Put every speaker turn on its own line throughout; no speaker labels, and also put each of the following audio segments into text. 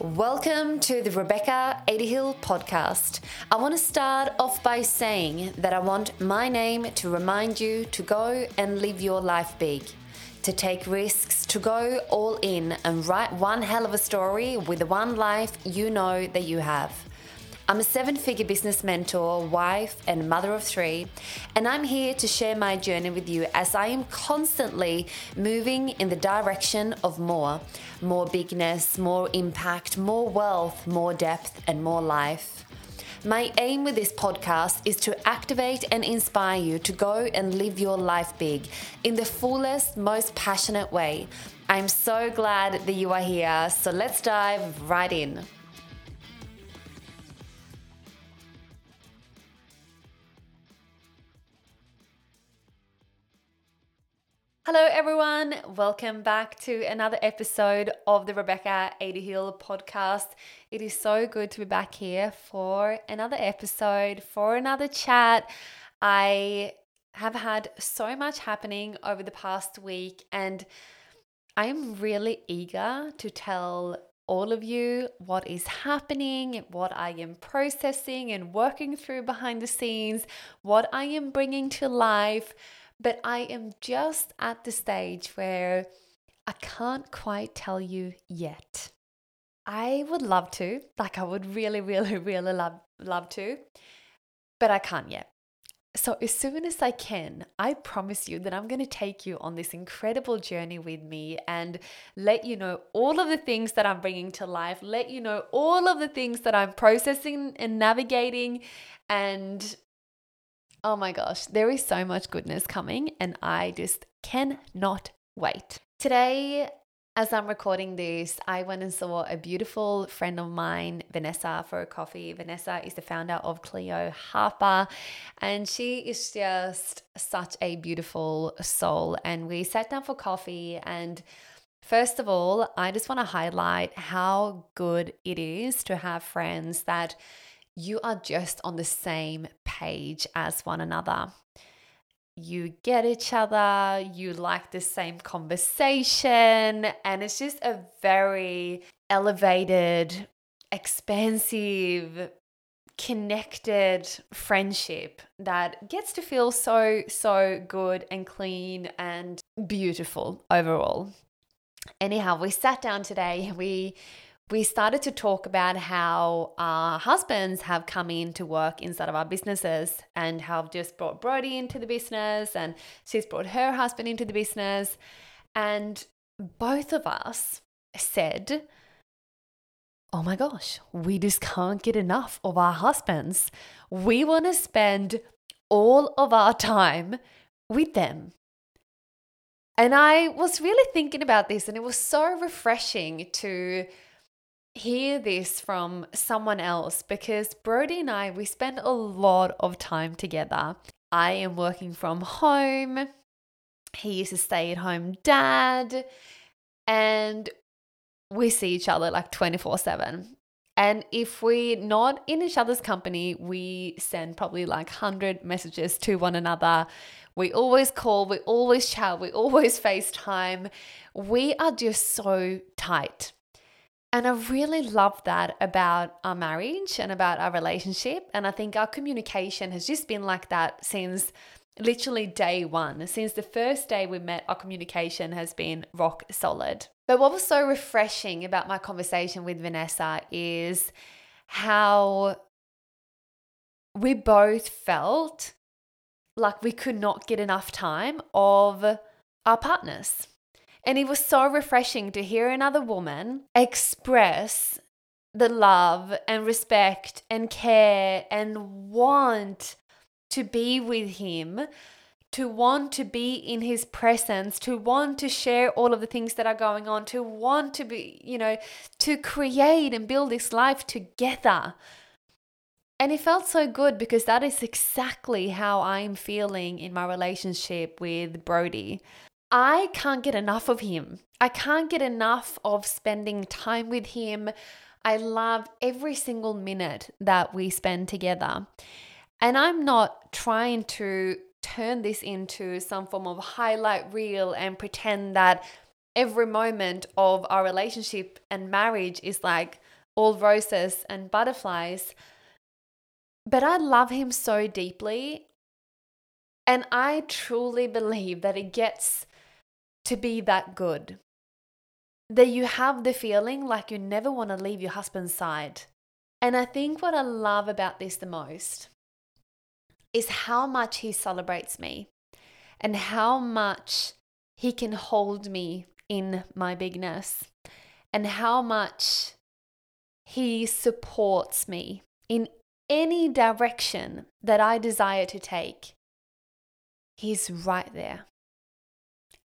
Welcome to the Rebecca Adehill podcast. I want to start off by saying that I want my name to remind you to go and live your life big, to take risks, to go all in and write one hell of a story with the one life you know that you have. I'm a seven figure business mentor, wife, and mother of three, and I'm here to share my journey with you as I am constantly moving in the direction of more more bigness, more impact, more wealth, more depth, and more life. My aim with this podcast is to activate and inspire you to go and live your life big in the fullest, most passionate way. I'm so glad that you are here, so let's dive right in. Hello, everyone. Welcome back to another episode of the Rebecca Adehill podcast. It is so good to be back here for another episode, for another chat. I have had so much happening over the past week, and I am really eager to tell all of you what is happening, what I am processing and working through behind the scenes, what I am bringing to life but I am just at the stage where I can't quite tell you yet. I would love to, like I would really, really, really love love to, but I can't yet. So, as soon as I can, I promise you that I'm going to take you on this incredible journey with me and let you know all of the things that I'm bringing to life, let you know all of the things that I'm processing and navigating, and Oh my gosh, there is so much goodness coming, and I just cannot wait. Today, as I'm recording this, I went and saw a beautiful friend of mine, Vanessa, for a coffee. Vanessa is the founder of Cleo Harper, and she is just such a beautiful soul. And we sat down for coffee and First of all, I just want to highlight how good it is to have friends that you are just on the same page as one another. You get each other, you like the same conversation, and it's just a very elevated, expansive, connected friendship that gets to feel so, so good and clean and beautiful overall. Anyhow, we sat down today, we we started to talk about how our husbands have come in to work inside of our businesses and have just brought Brody into the business and she's brought her husband into the business. And both of us said, Oh my gosh, we just can't get enough of our husbands. We want to spend all of our time with them. And I was really thinking about this, and it was so refreshing to hear this from someone else because Brody and I, we spend a lot of time together. I am working from home. He is a stay at home dad. And we see each other like 24 7. And if we're not in each other's company, we send probably like 100 messages to one another. We always call, we always chat, we always FaceTime. We are just so tight. And I really love that about our marriage and about our relationship. And I think our communication has just been like that since literally day one. Since the first day we met, our communication has been rock solid. But what was so refreshing about my conversation with Vanessa is how we both felt like we could not get enough time of our partners. And it was so refreshing to hear another woman express the love and respect and care and want to be with him, to want to be in his presence, to want to share all of the things that are going on, to want to be, you know, to create and build this life together. And it felt so good because that is exactly how I'm feeling in my relationship with Brody. I can't get enough of him. I can't get enough of spending time with him. I love every single minute that we spend together. And I'm not trying to turn this into some form of highlight reel and pretend that every moment of our relationship and marriage is like all roses and butterflies. But I love him so deeply. And I truly believe that it gets to be that good. That you have the feeling like you never want to leave your husband's side. And I think what I love about this the most is how much he celebrates me and how much he can hold me in my bigness and how much he supports me in any direction that I desire to take. He's right there.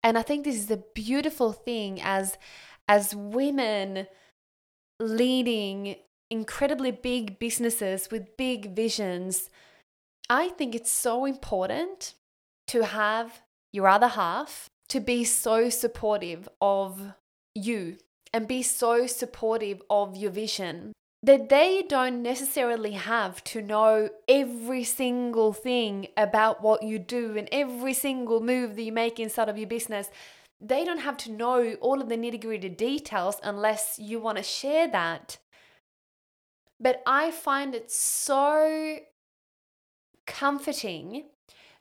And I think this is a beautiful thing as as women leading incredibly big businesses with big visions. I think it's so important to have your other half to be so supportive of you and be so supportive of your vision that they don't necessarily have to know every single thing about what you do and every single move that you make inside of your business. They don't have to know all of the nitty gritty details unless you want to share that. But I find it so comforting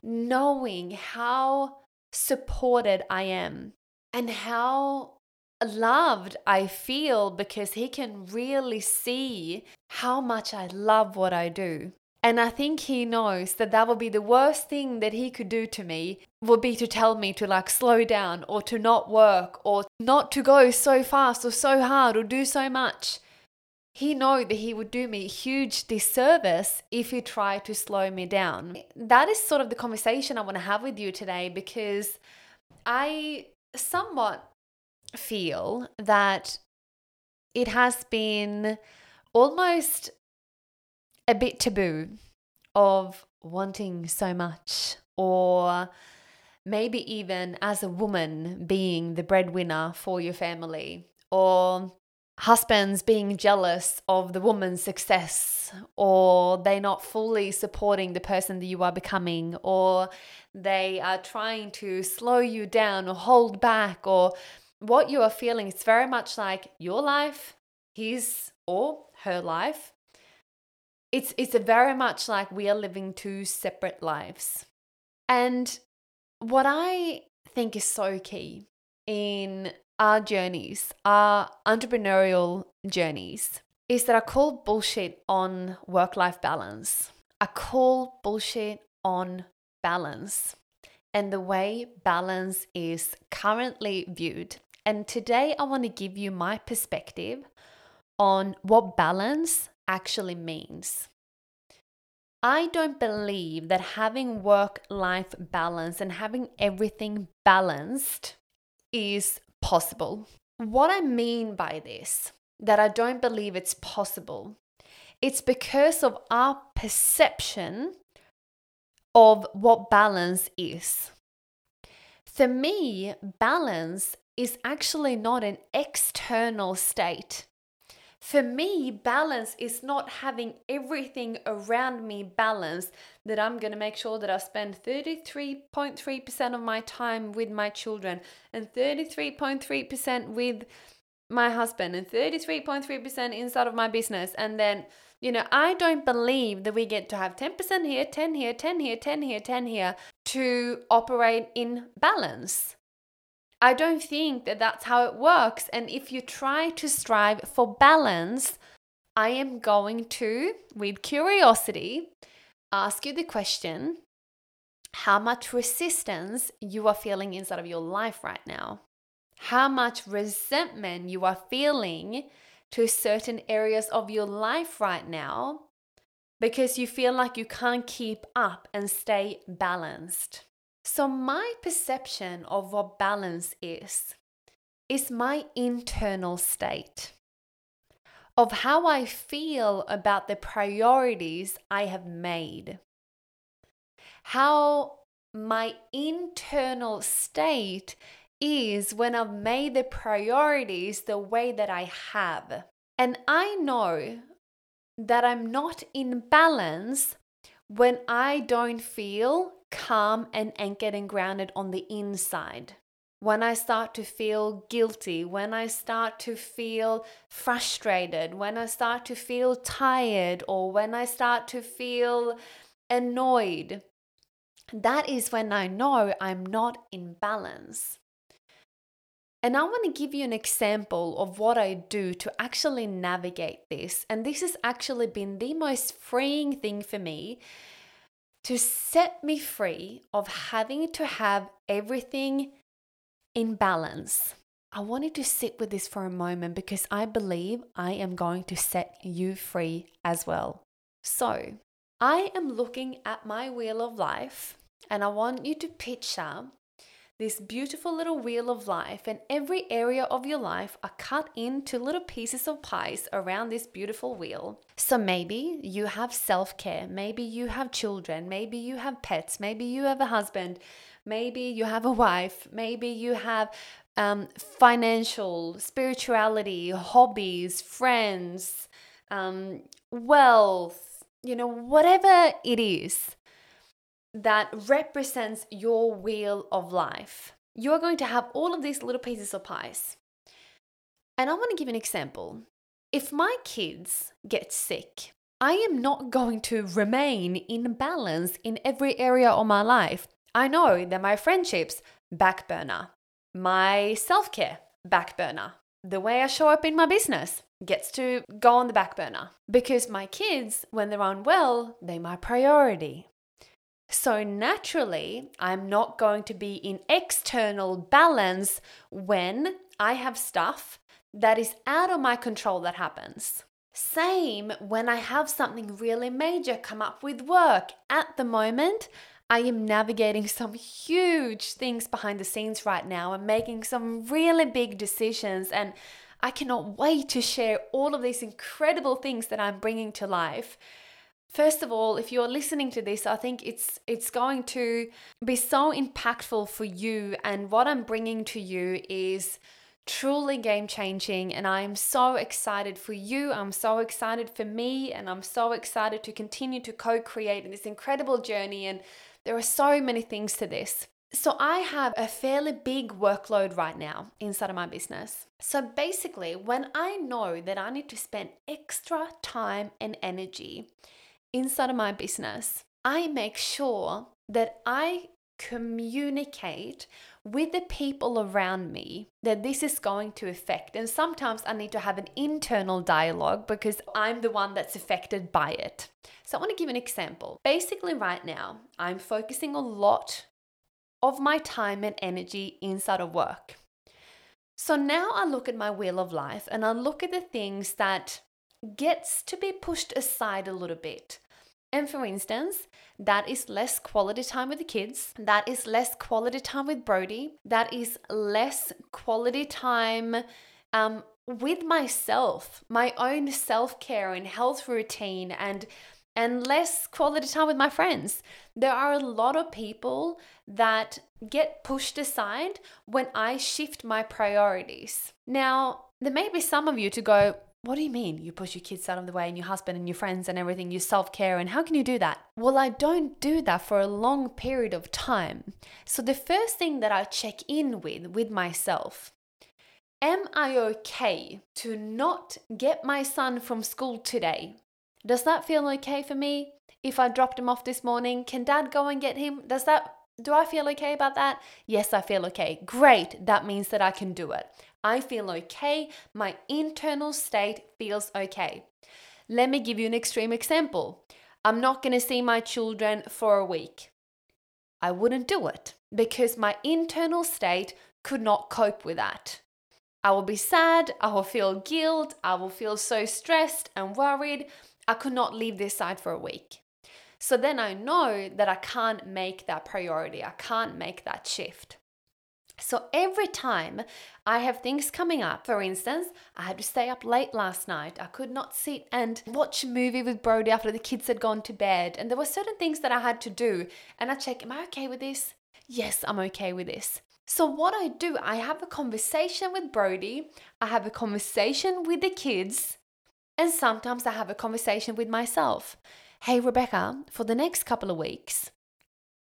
knowing how supported I am and how loved I feel because he can really see how much I love what I do. And I think he knows that that would be the worst thing that he could do to me would be to tell me to like slow down or to not work or not to go so fast or so hard or do so much. He know that he would do me a huge disservice if he tried to slow me down. That is sort of the conversation I want to have with you today because I somewhat feel that it has been almost a bit taboo of wanting so much or maybe even as a woman being the breadwinner for your family or husbands being jealous of the woman's success or they not fully supporting the person that you are becoming or they are trying to slow you down or hold back or what you are feeling is very much like your life, his or her life. It's it's very much like we are living two separate lives. And what I think is so key in our journeys, our entrepreneurial journeys, is that I call bullshit on work life balance. I call bullshit on balance and the way balance is currently viewed. And today I want to give you my perspective on what balance actually means. I don't believe that having work life balance and having everything balanced is possible. What I mean by this, that I don't believe it's possible, it's because of our perception of what balance is. For me, balance is actually not an external state. For me, balance is not having everything around me balanced, that I'm going to make sure that I spend 33.3% of my time with my children and 33.3% with my husband and 33.3% inside of my business. And then you know, I don't believe that we get to have 10% here, 10 here, 10 here, 10 here, 10 here to operate in balance. I don't think that that's how it works. And if you try to strive for balance, I am going to, with curiosity, ask you the question how much resistance you are feeling inside of your life right now, how much resentment you are feeling to certain areas of your life right now because you feel like you can't keep up and stay balanced. So, my perception of what balance is, is my internal state of how I feel about the priorities I have made. How my internal state is when I've made the priorities the way that I have. And I know that I'm not in balance when I don't feel calm and anchored and grounded on the inside. when I start to feel guilty, when I start to feel frustrated, when I start to feel tired, or when I start to feel annoyed, that is when I know I'm not in balance. And I want to give you an example of what I do to actually navigate this. And this has actually been the most freeing thing for me to set me free of having to have everything in balance. I wanted to sit with this for a moment because I believe I am going to set you free as well. So, I am looking at my wheel of life and I want you to picture this beautiful little wheel of life, and every area of your life are cut into little pieces of pies around this beautiful wheel. So maybe you have self care, maybe you have children, maybe you have pets, maybe you have a husband, Maybe you have a wife. Maybe you have um, financial, spirituality, hobbies, friends, um, wealth, you know, whatever it is that represents your wheel of life. You're going to have all of these little pieces of pies. And I want to give an example. If my kids get sick, I am not going to remain in balance in every area of my life. I know that my friendships, back burner. My self care, back burner. The way I show up in my business gets to go on the back burner. Because my kids, when they're unwell, they're my priority. So naturally, I'm not going to be in external balance when I have stuff that is out of my control that happens. Same when I have something really major come up with work. At the moment, I am navigating some huge things behind the scenes right now and making some really big decisions. And I cannot wait to share all of these incredible things that I'm bringing to life. First of all, if you're listening to this, I think it's it's going to be so impactful for you and what I'm bringing to you is truly game changing and I'm so excited for you. I'm so excited for me and I'm so excited to continue to co-create in this incredible journey and there are so many things to this. So, I have a fairly big workload right now inside of my business. So, basically, when I know that I need to spend extra time and energy inside of my business, I make sure that I communicate with the people around me that this is going to affect. And sometimes I need to have an internal dialogue because I'm the one that's affected by it. So I want to give an example. Basically, right now, I'm focusing a lot of my time and energy inside of work. So now I look at my wheel of life and I look at the things that gets to be pushed aside a little bit. And for instance, that is less quality time with the kids, that is less quality time with Brody, that is less quality time um, with myself, my own self care and health routine, and and less quality time with my friends. There are a lot of people that get pushed aside when I shift my priorities. Now, there may be some of you to go, what do you mean you push your kids out of the way and your husband and your friends and everything, you self care, and how can you do that? Well, I don't do that for a long period of time. So, the first thing that I check in with, with myself, am I okay to not get my son from school today? Does that feel okay for me? If I dropped him off this morning, can dad go and get him? Does that do I feel okay about that? Yes, I feel okay. Great. That means that I can do it. I feel okay. My internal state feels okay. Let me give you an extreme example. I'm not going to see my children for a week. I wouldn't do it because my internal state could not cope with that. I will be sad, I will feel guilt, I will feel so stressed and worried. I could not leave this side for a week. So then I know that I can't make that priority, I can't make that shift. So every time I have things coming up, for instance, I had to stay up late last night. I could not sit and watch a movie with Brody after the kids had gone to bed. And there were certain things that I had to do. And I check, am I okay with this? Yes, I'm okay with this. So, what I do, I have a conversation with Brody, I have a conversation with the kids, and sometimes I have a conversation with myself. Hey, Rebecca, for the next couple of weeks,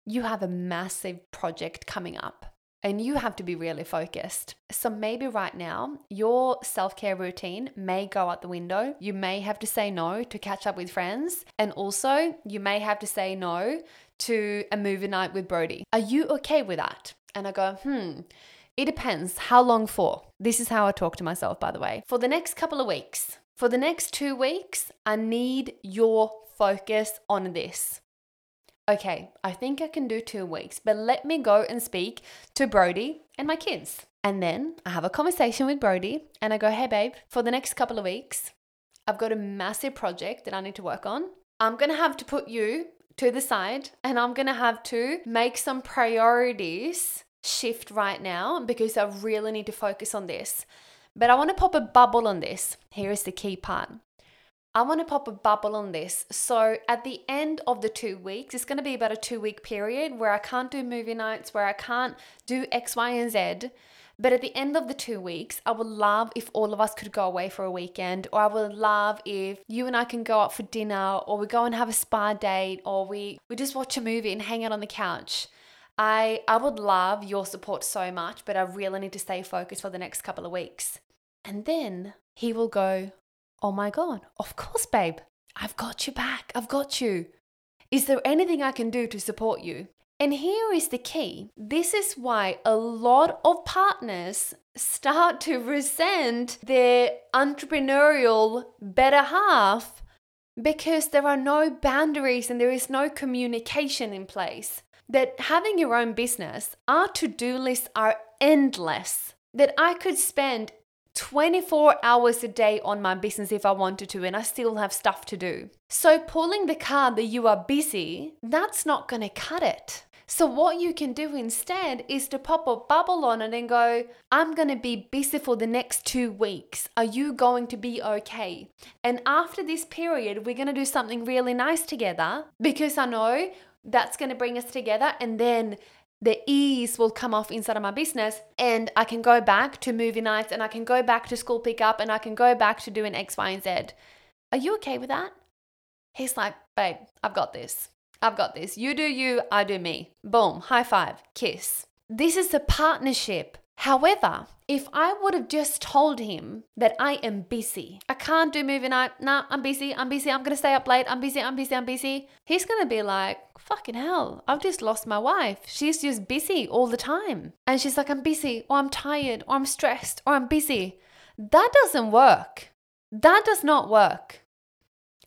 you have a massive project coming up. And you have to be really focused. So maybe right now, your self care routine may go out the window. You may have to say no to catch up with friends. And also, you may have to say no to a movie night with Brody. Are you okay with that? And I go, hmm, it depends. How long for? This is how I talk to myself, by the way. For the next couple of weeks, for the next two weeks, I need your focus on this. Okay, I think I can do two weeks, but let me go and speak to Brody and my kids. And then I have a conversation with Brody and I go, hey, babe, for the next couple of weeks, I've got a massive project that I need to work on. I'm gonna have to put you to the side and I'm gonna have to make some priorities shift right now because I really need to focus on this. But I wanna pop a bubble on this. Here is the key part. I want to pop a bubble on this. So, at the end of the two weeks, it's going to be about a two week period where I can't do movie nights, where I can't do X, Y, and Z. But at the end of the two weeks, I would love if all of us could go away for a weekend, or I would love if you and I can go out for dinner, or we go and have a spa date, or we, we just watch a movie and hang out on the couch. I, I would love your support so much, but I really need to stay focused for the next couple of weeks. And then he will go, Oh my God, of course, babe. I've got you back. I've got you. Is there anything I can do to support you? And here is the key this is why a lot of partners start to resent their entrepreneurial better half because there are no boundaries and there is no communication in place. That having your own business, our to do lists are endless. That I could spend 24 hours a day on my business if I wanted to, and I still have stuff to do. So, pulling the card that you are busy, that's not going to cut it. So, what you can do instead is to pop a bubble on it and go, I'm going to be busy for the next two weeks. Are you going to be okay? And after this period, we're going to do something really nice together because I know that's going to bring us together. And then the ease will come off inside of my business and I can go back to movie nights and I can go back to school pickup and I can go back to doing X, Y, and Z. Are you okay with that? He's like, babe, I've got this. I've got this. You do you, I do me. Boom, high five, kiss. This is a partnership. However, if I would have just told him that I am busy, I can't do movie night, nah, I'm busy, I'm busy, I'm gonna stay up late, I'm busy, I'm busy, I'm busy, he's gonna be like, fucking hell, I've just lost my wife. She's just busy all the time. And she's like, I'm busy, or I'm tired, or I'm stressed, or I'm busy. That doesn't work. That does not work.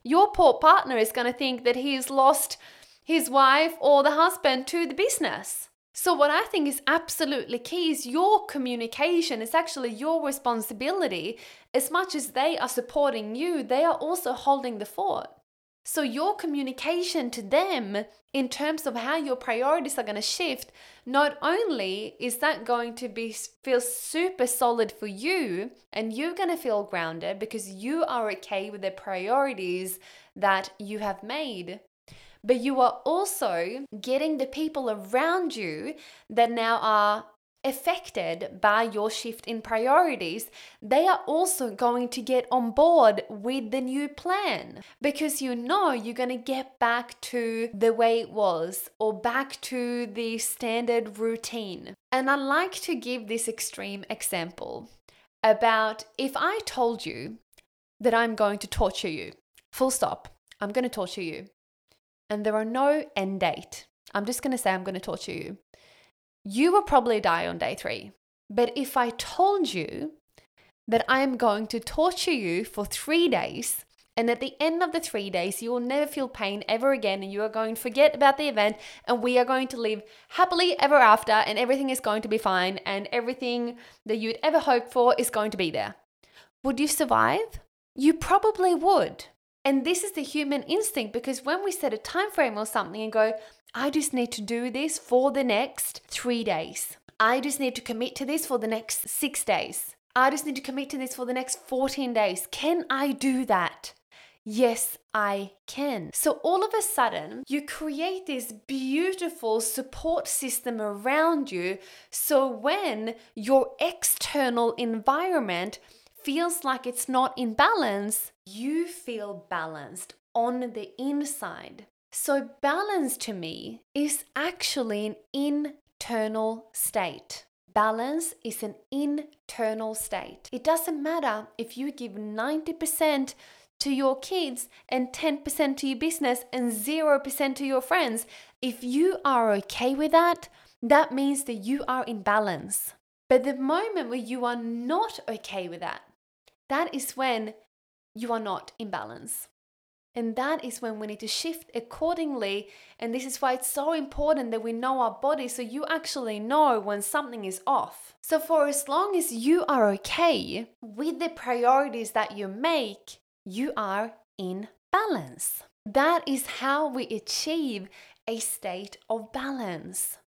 Your poor partner is gonna think that he's lost his wife or the husband to the business. So, what I think is absolutely key is your communication. It's actually your responsibility. As much as they are supporting you, they are also holding the fort. So, your communication to them in terms of how your priorities are going to shift, not only is that going to be feel super solid for you and you're going to feel grounded because you are okay with the priorities that you have made, but you are also getting the people around you that now are affected by your shift in priorities, they are also going to get on board with the new plan because you know you're going to get back to the way it was or back to the standard routine. And I like to give this extreme example about if I told you that I'm going to torture you, full stop, I'm going to torture you and there are no end date. I'm just going to say I'm going to torture you. You will probably die on day three. But if I told you that I am going to torture you for three days, and at the end of the three days, you will never feel pain ever again, and you are going to forget about the event, and we are going to live happily ever after, and everything is going to be fine, and everything that you'd ever hoped for is going to be there. Would you survive? You probably would. And this is the human instinct because when we set a time frame or something and go, I just need to do this for the next three days. I just need to commit to this for the next six days. I just need to commit to this for the next 14 days. Can I do that? Yes, I can. So all of a sudden, you create this beautiful support system around you. So when your external environment feels like it's not in balance, you feel balanced on the inside. So, balance to me is actually an internal state. Balance is an internal state. It doesn't matter if you give 90% to your kids and 10% to your business and 0% to your friends. If you are okay with that, that means that you are in balance. But the moment where you are not okay with that, that is when you are not in balance. And that is when we need to shift accordingly. And this is why it's so important that we know our body so you actually know when something is off. So, for as long as you are okay with the priorities that you make, you are in balance. That is how we achieve a state of balance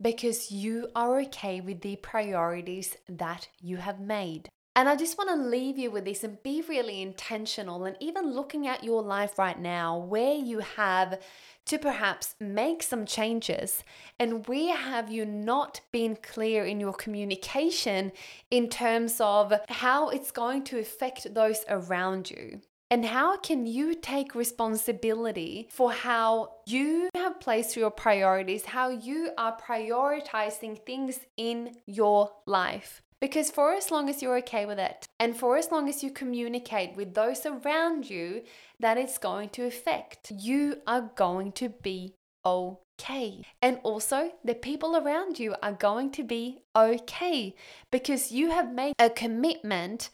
because you are okay with the priorities that you have made. And I just want to leave you with this and be really intentional and even looking at your life right now where you have to perhaps make some changes and where have you not been clear in your communication in terms of how it's going to affect those around you. And how can you take responsibility for how you have placed your priorities, how you are prioritizing things in your life? Because for as long as you're okay with it, and for as long as you communicate with those around you that it's going to affect, you are going to be okay. And also, the people around you are going to be okay because you have made a commitment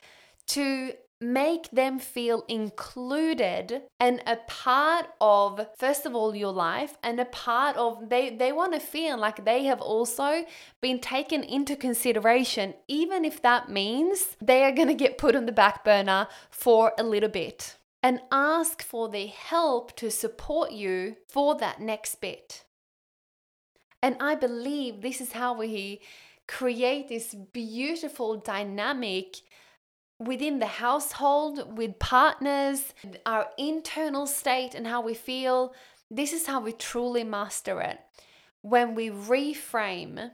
to make them feel included and a part of first of all your life and a part of they they want to feel like they have also been taken into consideration even if that means they are going to get put on the back burner for a little bit and ask for their help to support you for that next bit. And i believe this is how we create this beautiful dynamic within the household, with partners, our internal state, and how we feel. This is how we truly master it. When we reframe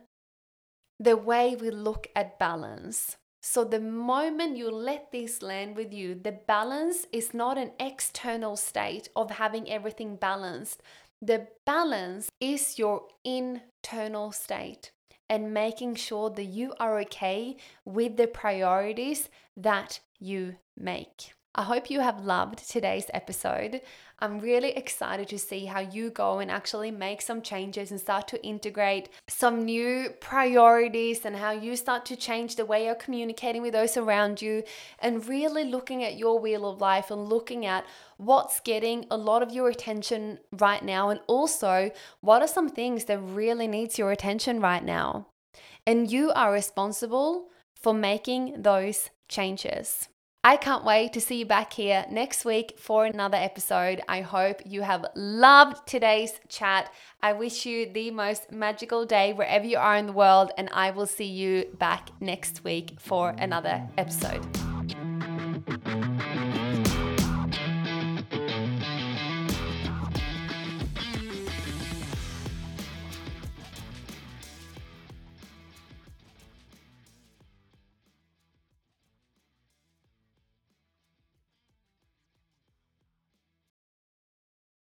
the way we look at balance. So, the moment you let this land with you, the balance is not an external state of having everything balanced. The balance is your internal state and making sure that you are okay with the priorities that you make. I hope you have loved today's episode. I'm really excited to see how you go and actually make some changes and start to integrate some new priorities and how you start to change the way you're communicating with those around you and really looking at your wheel of life and looking at what's getting a lot of your attention right now and also what are some things that really needs your attention right now. And you are responsible for making those changes. I can't wait to see you back here next week for another episode. I hope you have loved today's chat. I wish you the most magical day wherever you are in the world, and I will see you back next week for another episode.